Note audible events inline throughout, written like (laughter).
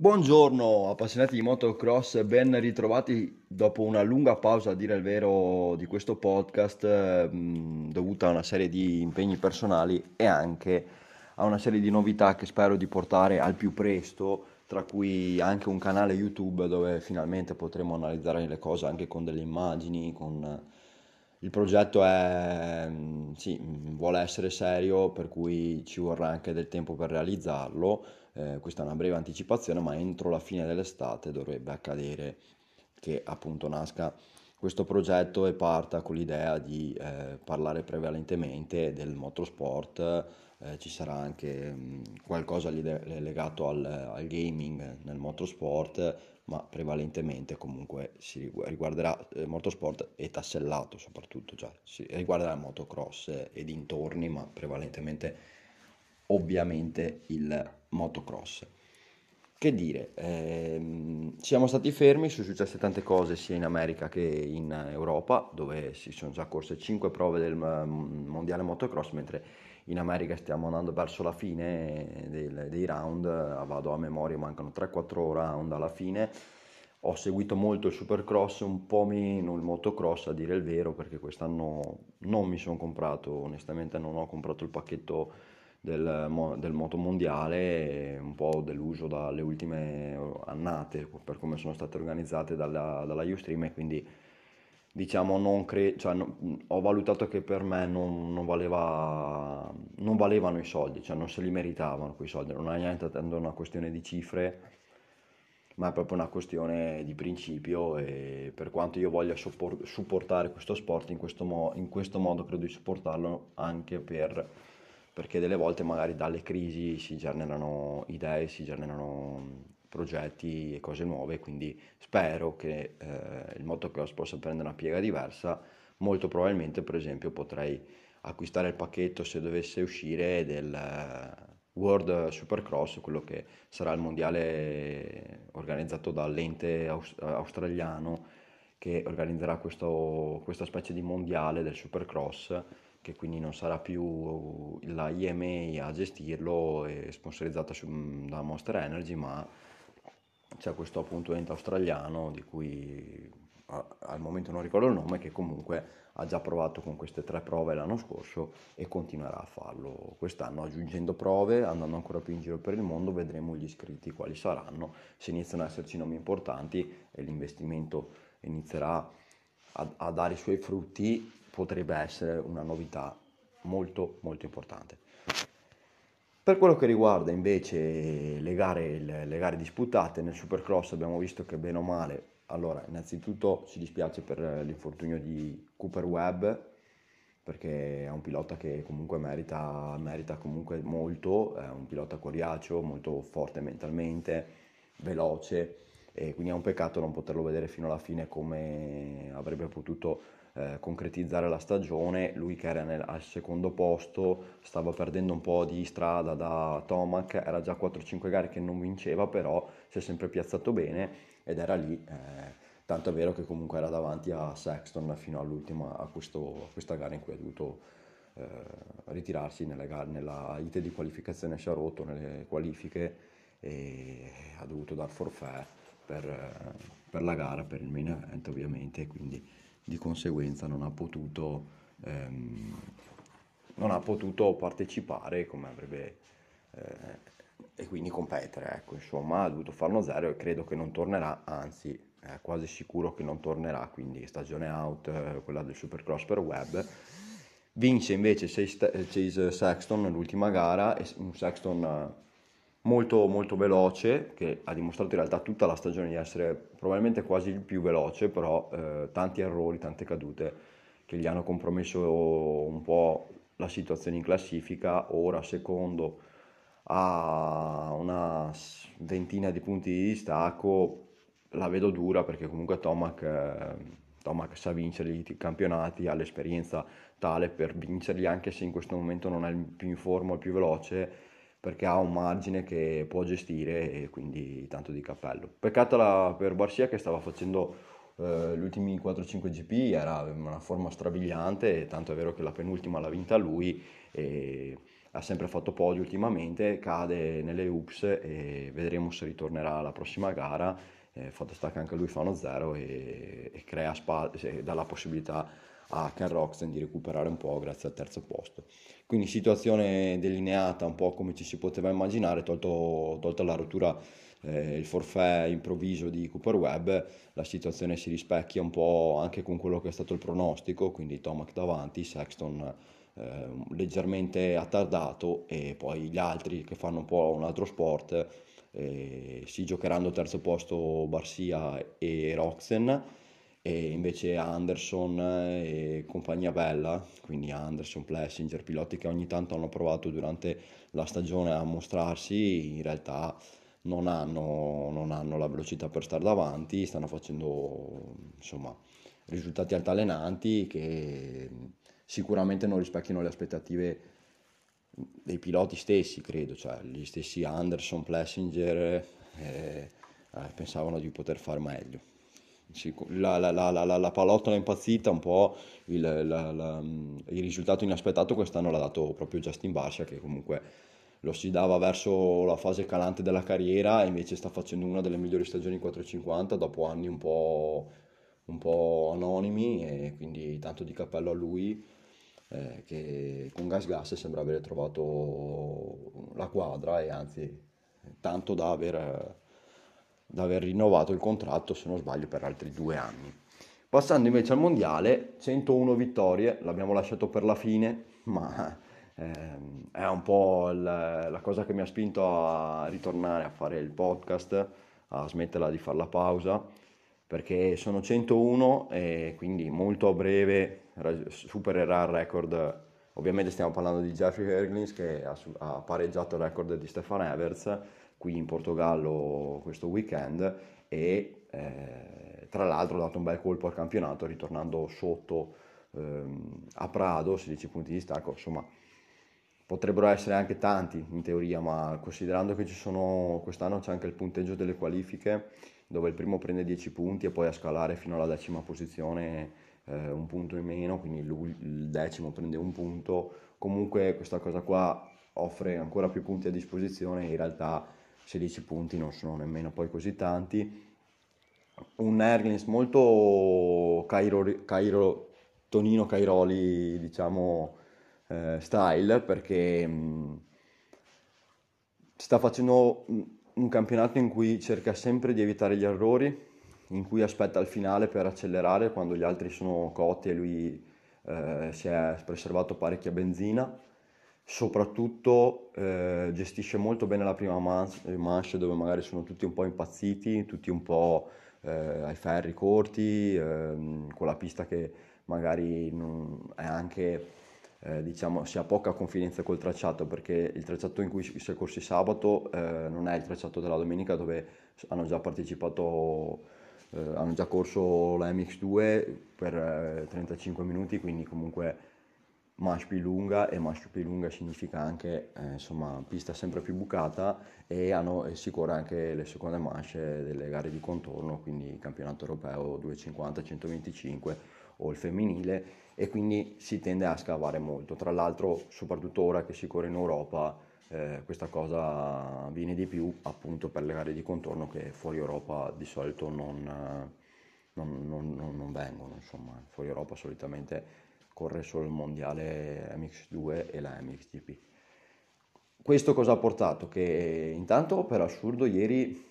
Buongiorno appassionati di motocross, ben ritrovati dopo una lunga pausa a dire il vero di questo podcast mh, dovuta a una serie di impegni personali e anche a una serie di novità che spero di portare al più presto, tra cui anche un canale YouTube dove finalmente potremo analizzare le cose anche con delle immagini, con... Il progetto è, sì, vuole essere serio, per cui ci vorrà anche del tempo per realizzarlo eh, questa è una breve anticipazione, ma entro la fine dell'estate dovrebbe accadere che appunto nasca questo progetto e parta con l'idea di eh, parlare prevalentemente del motorsport, eh, ci sarà anche mh, qualcosa legato al, al, gaming nel motorsport, ma prevalentemente comunque si riguarderà il motorsport e tassellato soprattutto, cioè si riguarderà motocross e dintorni, ma prevalentemente ovviamente il motocross. Che dire, ehm, siamo stati fermi, sono successe tante cose sia in America che in Europa, dove si sono già corse 5 prove del mondiale motocross, mentre in America stiamo andando verso la fine del, dei round, vado a memoria, mancano 3-4 round alla fine. Ho seguito molto il supercross, un po' meno il motocross a dire il vero, perché quest'anno non mi sono comprato, onestamente non ho comprato il pacchetto del, del moto mondiale, un po' deluso dalle ultime annate per come sono state organizzate dalla, dalla Ustream e quindi diciamo non cre- cioè, no, ho valutato che per me non, non, valeva, non valevano i soldi, cioè non se li meritavano quei soldi, non è niente tanto una questione di cifre, ma è proprio una questione di principio e per quanto io voglia support- supportare questo sport in questo, mo- in questo modo credo di supportarlo anche per perché delle volte magari dalle crisi si generano idee, si generano progetti e cose nuove, quindi spero che eh, il motocross possa prendere una piega diversa. Molto probabilmente, per esempio, potrei acquistare il pacchetto se dovesse uscire del eh, World Supercross, quello che sarà il mondiale organizzato dall'ente aus- australiano che organizzerà questo, questa specie di mondiale del Supercross che quindi non sarà più la IMA a gestirlo e sponsorizzata da Monster Energy, ma c'è questo appunto ente australiano di cui al momento non ricordo il nome, che comunque ha già provato con queste tre prove l'anno scorso e continuerà a farlo quest'anno, aggiungendo prove, andando ancora più in giro per il mondo, vedremo gli iscritti quali saranno, se iniziano ad esserci nomi importanti e l'investimento inizierà a, a dare i suoi frutti, potrebbe essere una novità molto molto importante. Per quello che riguarda invece le gare, le gare disputate nel Supercross abbiamo visto che bene o male, allora innanzitutto ci dispiace per l'infortunio di Cooper Webb perché è un pilota che comunque merita, merita comunque molto, è un pilota coriaceo, molto forte mentalmente, veloce e quindi è un peccato non poterlo vedere fino alla fine come avrebbe potuto eh, concretizzare la stagione, lui che era nel, al secondo posto stava perdendo un po' di strada da Tomac, era già 4-5 gare che non vinceva, però si è sempre piazzato bene ed era lì, eh, tanto è vero che comunque era davanti a Sexton fino all'ultima, a, questo, a questa gara in cui ha dovuto eh, ritirarsi gare, nella ite di qualificazione si è rotto nelle qualifiche e ha dovuto dar forfè per, per la gara, per il main event ovviamente, quindi di conseguenza non ha potuto, ehm, non ha potuto partecipare come avrebbe eh, e quindi competere. Ecco, insomma, ha dovuto farlo zero e credo che non tornerà, anzi è quasi sicuro che non tornerà, quindi stagione out, eh, quella del Supercross per web. Vince invece Chase Sexton nell'ultima gara, un Sexton molto, molto veloce, che ha dimostrato in realtà tutta la stagione di essere probabilmente quasi il più veloce, però eh, tanti errori, tante cadute che gli hanno compromesso un po' la situazione in classifica, ora secondo a una ventina di punti di distacco, la vedo dura perché comunque Tomac, eh, Tomac sa vincere i campionati, ha l'esperienza tale per vincerli anche se in questo momento non è il più in forma, il più veloce, perché ha un margine che può gestire e quindi tanto di cappello. Peccato la, per Barcia che stava facendo eh, gli ultimi 4-5 GP, era una forma strabiliante, tanto è vero che la penultima l'ha vinta lui e ha sempre fatto podio ultimamente, cade nelle UPS e vedremo se ritornerà alla prossima gara. Eh, fatto sta che anche lui fa uno zero e, e crea spazi, dà la possibilità a Ken Roxen di recuperare un po' grazie al terzo posto. Quindi situazione delineata un po' come ci si poteva immaginare, tolto, tolto la rottura, eh, il forfè improvviso di Cooper Webb, la situazione si rispecchia un po' anche con quello che è stato il pronostico, quindi Tomac davanti, Sexton eh, leggermente attardato e poi gli altri che fanno un po' un altro sport eh, si giocheranno terzo posto Barsia e Roxen e invece Anderson e compagnia bella, quindi Anderson, Plessinger, piloti che ogni tanto hanno provato durante la stagione a mostrarsi, in realtà non hanno, non hanno la velocità per stare davanti, stanno facendo insomma risultati altalenanti che sicuramente non rispecchiano le aspettative dei piloti stessi, credo, cioè gli stessi Anderson, Plessinger eh, eh, pensavano di poter fare meglio. La, la, la, la, palottola impazzita, un po' il, il, risultato inaspettato quest'anno l'ha dato proprio Justin Barcia che comunque lo si dava verso la fase calante della carriera e invece sta facendo una delle migliori stagioni 450 dopo anni un po', un po anonimi e quindi tanto di cappello a lui eh, che con Gas Gas sembra aver trovato la quadra e anzi tanto da aver, da aver rinnovato il contratto se non sbaglio per altri due anni. Passando invece al mondiale, 101 vittorie, l'abbiamo lasciato per la fine, (laughs) ma ehm, è un po' il, la cosa che mi ha spinto a ritornare a fare il podcast, a smetterla di fare la pausa, perché sono 101 e quindi molto a breve supererà il record, ovviamente stiamo parlando di Jeffrey Herglins che ha, ha pareggiato il record di Stefan Everts qui in Portogallo questo weekend e eh, tra l'altro ha dato un bel colpo al campionato ritornando sotto ehm, a Prado, 16 punti di stacco, insomma potrebbero essere anche tanti in teoria, ma considerando che ci sono quest'anno c'è anche il punteggio delle qualifiche dove il primo prende 10 punti e poi a scalare fino alla decima posizione eh, un punto in meno, quindi lui, il decimo prende un punto, comunque questa cosa qua offre ancora più punti a disposizione, in realtà 16 punti non sono nemmeno poi così tanti. Un Erlins molto Cairo, Cairo, Tonino Cairoli, diciamo, eh, style, perché mh, sta facendo un campionato in cui cerca sempre di evitare gli errori, in cui aspetta il finale per accelerare quando gli altri sono cotti e lui eh, si è preservato parecchia benzina. Soprattutto eh, gestisce molto bene la prima manche dove magari sono tutti un po' impazziti, tutti un po' eh, ai ferri corti, ehm, con la pista che magari è anche eh, diciamo, si ha poca confidenza col tracciato perché il tracciato in cui si è corsi sabato eh, non è il tracciato della domenica dove hanno già partecipato eh, hanno già corso la MX2 per eh, 35 minuti, quindi comunque manche più lunga e manche più lunga significa anche eh, insomma pista sempre più bucata e hanno e anche le seconde manche delle gare di contorno quindi campionato europeo 250 125 o il femminile e quindi si tende a scavare molto. Tra l'altro soprattutto ora che si corre in Europa eh, questa cosa avviene di più appunto per le gare di contorno che fuori Europa di solito non, non, non, non vengono, insomma, fuori Europa solitamente corre solo il mondiale MX2 e la MXGP. Questo cosa ha portato? Che intanto per assurdo ieri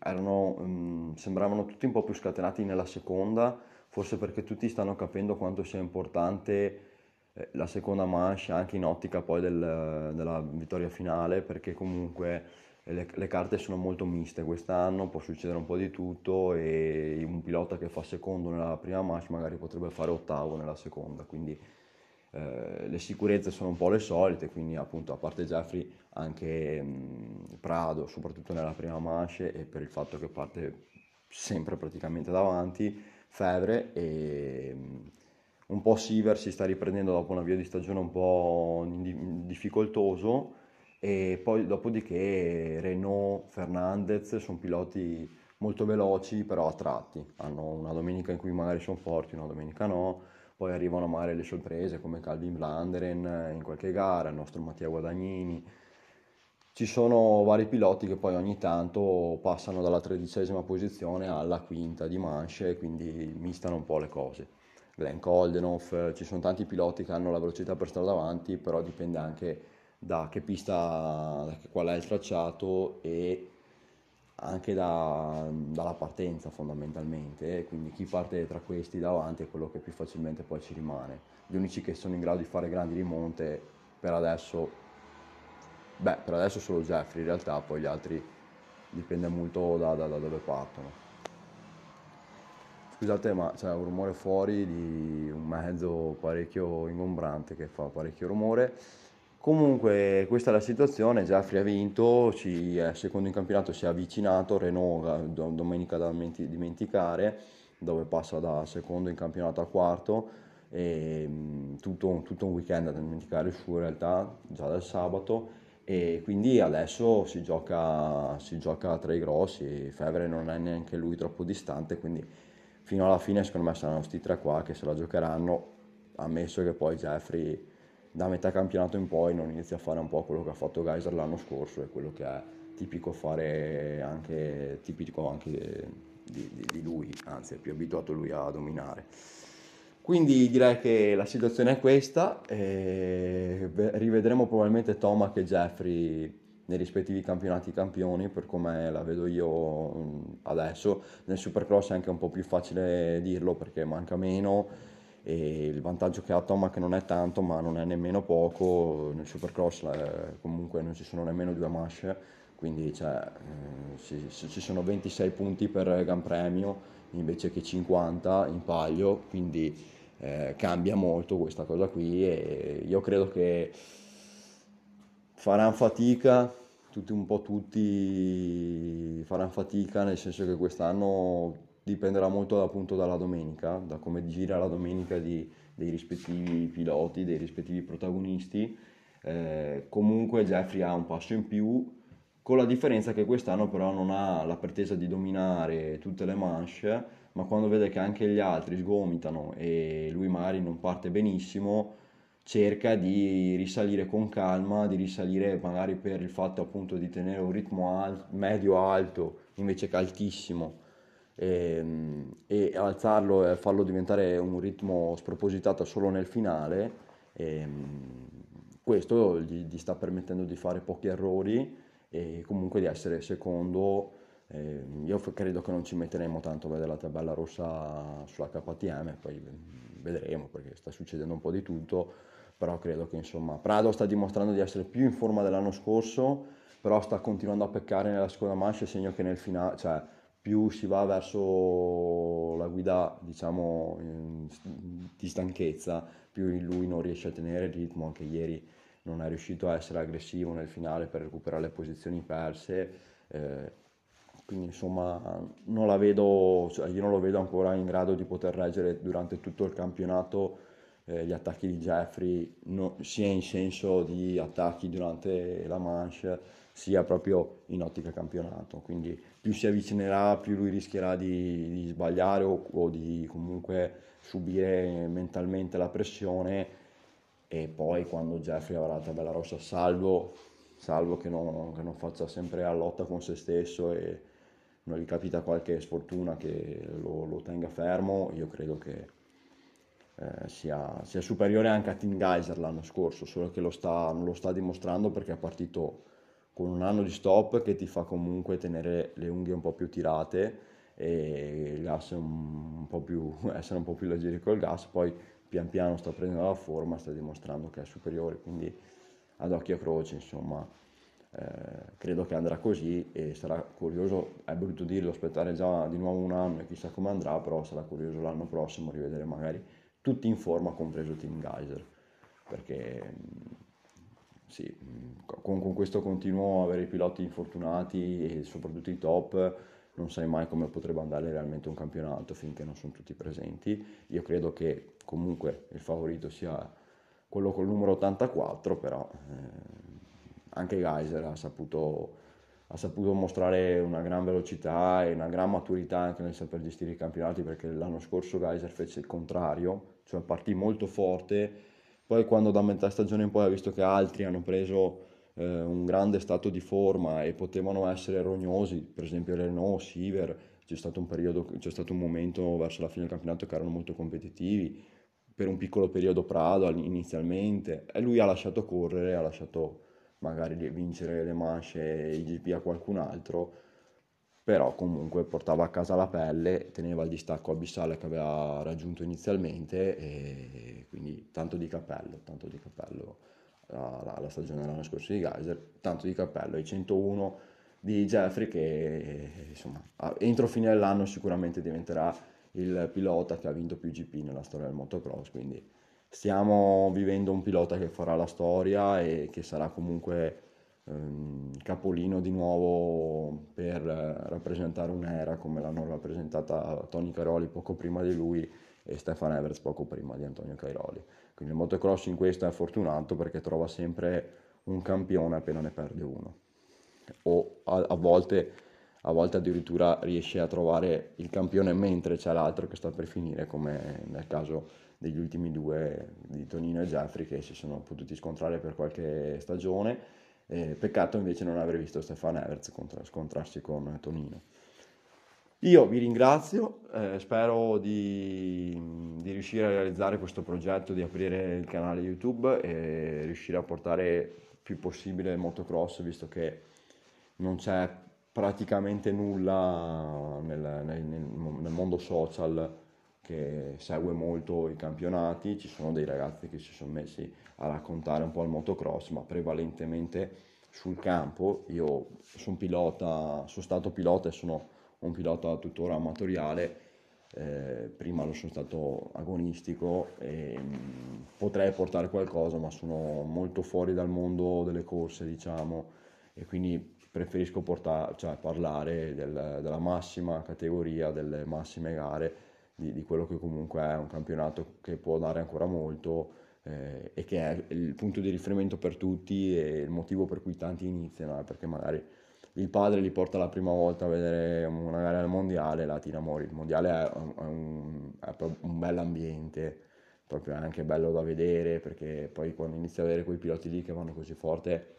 erano, um, sembravano tutti un po' più scatenati nella seconda, forse perché tutti stanno capendo quanto sia importante eh, la seconda manche anche in ottica poi del, della vittoria finale perché comunque le, le, carte sono molto miste. Quest'anno, può succedere un po' di tutto e un pilota che fa secondo nella prima manche magari potrebbe fare ottavo nella seconda, quindi eh, le sicurezze sono un po' le solite, quindi appunto a parte Jeffrey anche mh, Prado, soprattutto nella prima manche e per il fatto che parte sempre praticamente davanti, Fevre e... Mh, un po' Siver si sta riprendendo dopo una via di stagione un po' difficoltoso e poi dopodiché Renault, Fernandez sono piloti molto veloci però a tratti, hanno una domenica in cui magari sono forti, una domenica no, poi arrivano magari le sorprese come Calvin Blanderen in qualche gara, il nostro Mattia Guadagnini. Ci sono vari piloti che poi ogni tanto passano dalla tredicesima posizione alla quinta di manche, quindi mistano un po' le cose. Glenn Koldenhoff, ci sono tanti piloti che hanno la velocità per stare davanti, però dipende anche da che pista, da qual è il tracciato e anche da, dalla partenza fondamentalmente, quindi chi parte tra questi davanti è quello che più facilmente poi ci rimane. Gli unici che sono in grado di fare grandi rimonte per adesso, beh per adesso solo Jeffrey in realtà, poi gli altri dipende molto da, da, da dove partono. Scusate ma c'è un rumore fuori di un mezzo parecchio ingombrante che fa parecchio rumore. Comunque questa è la situazione, Jeffrey ha vinto, ci è secondo in campionato, si è avvicinato, Renault domenica da dimenticare, dove passa da secondo in campionato a quarto, e mm, tutto, tutto un weekend da dimenticare suo in realtà, già dal sabato, e quindi adesso si gioca, si gioca tra i grossi, Fevere non è neanche lui troppo distante, quindi fino alla fine secondo me saranno questi tre qua che se la giocheranno, ammesso che poi Jeffrey da metà campionato in poi non inizia a fare un po' quello che ha fatto Geyser l'anno scorso e quello che è tipico fare anche, tipico anche di, di, di, lui, anzi è più abituato lui a dominare. Quindi direi che la situazione è questa, rivedremo probabilmente Tomac e Jeffrey nei rispettivi campionati campioni per come la vedo io adesso. Nel Supercross è anche un po' più facile dirlo perché manca meno e il vantaggio che ha Tomac non è tanto ma non è nemmeno poco nel supercross eh, comunque non ci sono nemmeno due masce quindi cioè, eh, ci, ci, sono 26 punti per Gran Premio invece che 50 in palio quindi eh, cambia molto questa cosa qui e io credo che faranno fatica tutti un po' tutti faranno fatica nel senso che quest'anno dipenderà molto appunto dalla domenica, da come gira la domenica di, dei rispettivi piloti, dei rispettivi protagonisti. Eh, comunque Jeffrey ha un passo in più, con la differenza che quest'anno però non ha la pretesa di dominare tutte le manche, ma quando vede che anche gli altri sgomitano e lui magari non parte benissimo, cerca di risalire con calma, di risalire magari per il fatto appunto di tenere un ritmo al- medio-alto invece che altissimo e, ehm, e alzarlo e farlo diventare un ritmo spropositato solo nel finale, e, ehm, questo gli, gli, sta permettendo di fare pochi errori e comunque di essere secondo. Eh, io credo che non ci metteremo tanto a vedere la tabella rossa sulla KTM, poi vedremo perché sta succedendo un po' di tutto, però credo che insomma Prado sta dimostrando di essere più in forma dell'anno scorso, però sta continuando a peccare nella seconda manche, segno che nel finale, cioè più si va verso la guida, diciamo, di stanchezza, più lui non riesce a tenere il ritmo, anche ieri non è riuscito a essere aggressivo nel finale per recuperare le posizioni perse. Eh, quindi insomma non la vedo, cioè io non lo vedo ancora in grado di poter reggere durante tutto il campionato eh, gli attacchi di Jeffrey, no, sia in senso di attacchi durante la manche, sia proprio in ottica campionato. Quindi più si avvicinerà, più lui rischierà di, di sbagliare o, o, di comunque subire mentalmente la pressione e poi quando Jeffrey avrà la tabella rossa salvo, salvo che non, che non faccia sempre a lotta con se stesso e non gli capita qualche sfortuna che lo, lo tenga fermo, io credo che eh, sia, sia, superiore anche a Team Geyser l'anno scorso, solo che lo sta, non lo sta dimostrando perché è partito con un anno di stop che ti fa comunque tenere le unghie un po' più tirate e il gas un, po' più, (laughs) essere un po' più leggeri col gas, poi pian piano sta prendendo la forma, sta dimostrando che è superiore, quindi ad occhio e croce insomma eh, credo che andrà così e sarà curioso, è brutto dirlo, aspettare già di nuovo un anno e chissà come andrà, però sarà curioso l'anno prossimo rivedere magari tutti in forma, compreso Team Geyser, perché sì, con, con, questo continuo avere i piloti infortunati e soprattutto i top, non sai mai come potrebbe andare realmente un campionato finché non sono tutti presenti. Io credo che comunque il favorito sia quello col numero 84, però eh, anche Geyser ha saputo ha saputo mostrare una gran velocità e una gran maturità anche nel saper gestire i campionati perché l'anno scorso Geyser fece il contrario, cioè partì molto forte, poi quando da metà stagione in poi ha visto che altri hanno preso eh, un grande stato di forma e potevano essere rognosi, per esempio Renault, Siver, c'è stato un periodo, c'è stato un momento verso la fine del campionato che erano molto competitivi, per un piccolo periodo Prado inizialmente, e lui ha lasciato correre, ha lasciato magari vincere le manche e i GP a qualcun altro, però comunque portava a casa la pelle, teneva il distacco abissale che aveva raggiunto inizialmente e quindi tanto di cappello, tanto di cappello alla, alla stagione dell'anno scorso di Geyser, tanto di cappello ai 101 di Jeffrey che insomma entro fine dell'anno sicuramente diventerà il pilota che ha vinto più GP nella storia del motocross, quindi stiamo vivendo un pilota che farà la storia e che sarà comunque ehm, capolino di nuovo per rappresentare un'era come l'hanno rappresentata Tony Cairoli poco prima di lui e Stefan Everts poco prima di Antonio Cairoli. Quindi il motocross in questo è fortunato perché trova sempre un campione appena ne perde uno o a, a volte a volte addirittura riesce a trovare il campione mentre c'è l'altro che sta per finire, come nel caso degli ultimi due di Tonino e Jeffrey che si sono potuti scontrare per qualche stagione. Eh, peccato invece non aver visto Stefan Everts contra- scontrarsi con Tonino. Io vi ringrazio, eh, spero di, di, riuscire a realizzare questo progetto, di aprire il canale YouTube e riuscire a portare più possibile il motocross, visto che non c'è praticamente nulla nel, nel, nel, mondo social che segue molto i campionati, ci sono dei ragazzi che si sono messi a raccontare un po' il motocross, ma prevalentemente sul campo. Io sono pilota, sono stato pilota e sono un pilota tuttora amatoriale, eh, prima lo sono stato agonistico e mh, mm, potrei portare qualcosa, ma sono molto fuori dal mondo delle corse, diciamo, e quindi preferisco portare, cioè, parlare del, della massima categoria, delle massime gare, di, di, quello che comunque è un campionato che può dare ancora molto eh, e che è il punto di riferimento per tutti e il motivo per cui tanti iniziano, eh, perché magari il padre li porta la prima volta a vedere una gara del mondiale, la tira fuori. Il mondiale è un, è un, è un bel ambiente, proprio anche bello da vedere, perché poi quando inizi a vedere quei piloti lì che vanno così forte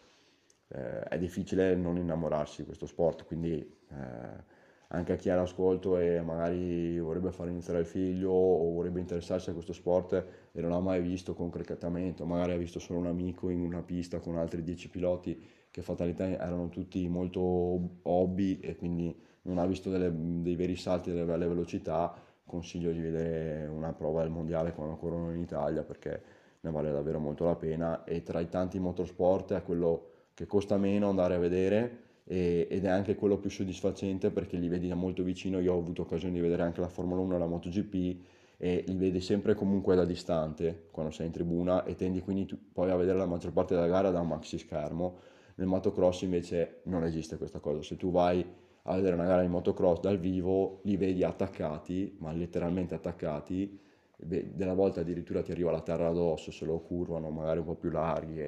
eh, è difficile non innamorarsi di questo sport, quindi eh, anche a chi è all'ascolto e magari vorrebbe far iniziare il figlio o vorrebbe interessarsi a questo sport e non ha mai visto concretamente, magari ha visto solo un amico in una pista con altri dieci piloti che fatalità erano tutti molto hobby e quindi non ha visto delle, dei veri salti delle belle velocità, consiglio di vedere una prova del mondiale quando corrono in Italia perché ne vale davvero molto la pena. E tra i tanti motorsport è quello che costa meno andare a vedere e, ed è anche quello più soddisfacente perché li vedi da molto vicino. Io ho avuto occasione di vedere anche la Formula 1 e la MotoGP e li vedi sempre comunque da distante quando sei in tribuna e tendi quindi tu, poi a vedere la maggior parte della gara da un maxi schermo. Nel motocross invece non esiste questa cosa. Se tu vai a vedere una gara di motocross dal vivo, li vedi attaccati, ma letteralmente attaccati. Beh, della volta addirittura ti arriva la terra addosso se lo curvano, magari un po' più larghi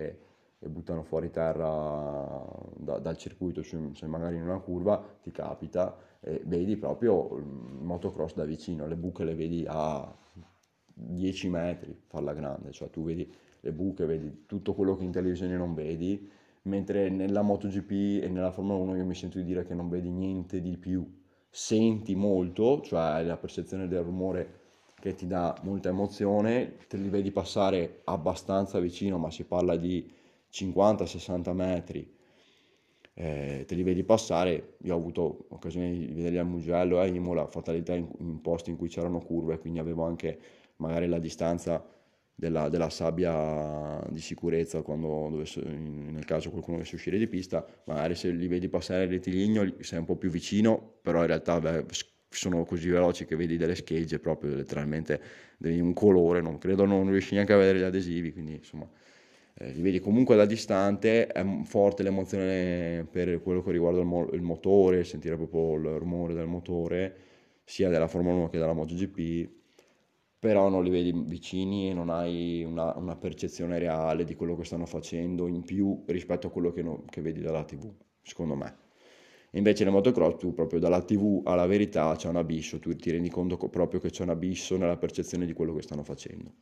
e buttano fuori terra da, dal circuito, se magari in una curva ti capita e vedi proprio il motocross da vicino, le buche le vedi a 10 metri, farla grande, cioè tu vedi le buche, vedi tutto quello che in televisione non vedi, mentre nella MotoGP e nella Formula 1 io mi sento di dire che non vedi niente di più, senti molto, cioè la percezione del rumore che ti dà molta emozione, te li vedi passare abbastanza vicino, ma si parla di 50-60 metri, eh, te li vedi passare. Io ho avuto occasione di vederli a Mugello e a Imola, fatalità in, in, posti in cui c'erano curve, quindi avevo anche magari la distanza della, della sabbia di sicurezza quando dovesse, nel caso qualcuno dovesse uscire di pista, magari se li vedi passare il rettilineo sei un po' più vicino, però in realtà beh, sono così veloci che vedi delle schegge proprio letteralmente un colore, non credo non riesci neanche a vedere gli adesivi, quindi insomma eh, li vedi comunque da distante, è forte l'emozione per quello che riguarda il, mo- il, motore, sentire proprio il rumore del motore, sia della Formula 1 che della MotoGP, però non li vedi vicini e non hai una, una percezione reale di quello che stanno facendo in più rispetto a quello che, no- che vedi dalla TV, secondo me. invece nel motocross tu proprio dalla tv alla verità c'è un abisso, tu ti rendi conto proprio che c'è un abisso nella percezione di quello che stanno facendo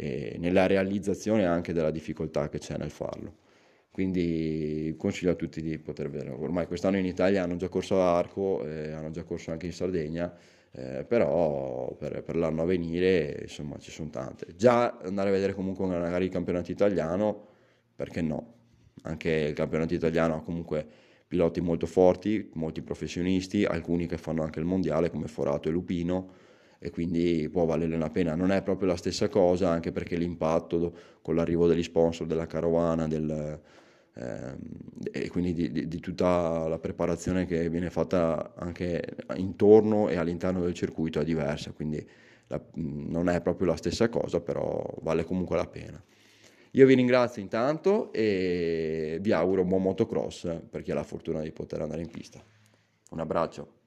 e nella realizzazione anche della difficoltà che c'è nel farlo. Quindi consiglio a tutti di poter vedere. Ormai quest'anno in Italia hanno già corso a Arco, eh, hanno già corso anche in Sardegna, eh, però per, per, l'anno a venire insomma ci sono tante. Già andare a vedere comunque magari il campionato italiano, perché no? Anche il campionato italiano ha comunque piloti molto forti, molti professionisti, alcuni che fanno anche il mondiale come Forato e Lupino e quindi può valere la pena. Non è proprio la stessa cosa anche perché l'impatto con l'arrivo degli sponsor, della carovana, del, eh, e quindi di, di, di, tutta la preparazione che viene fatta anche intorno e all'interno del circuito è diversa, quindi la, non è proprio la stessa cosa, però vale comunque la pena. Io vi ringrazio intanto e vi auguro buon motocross per chi ha la fortuna di poter andare in pista. Un abbraccio.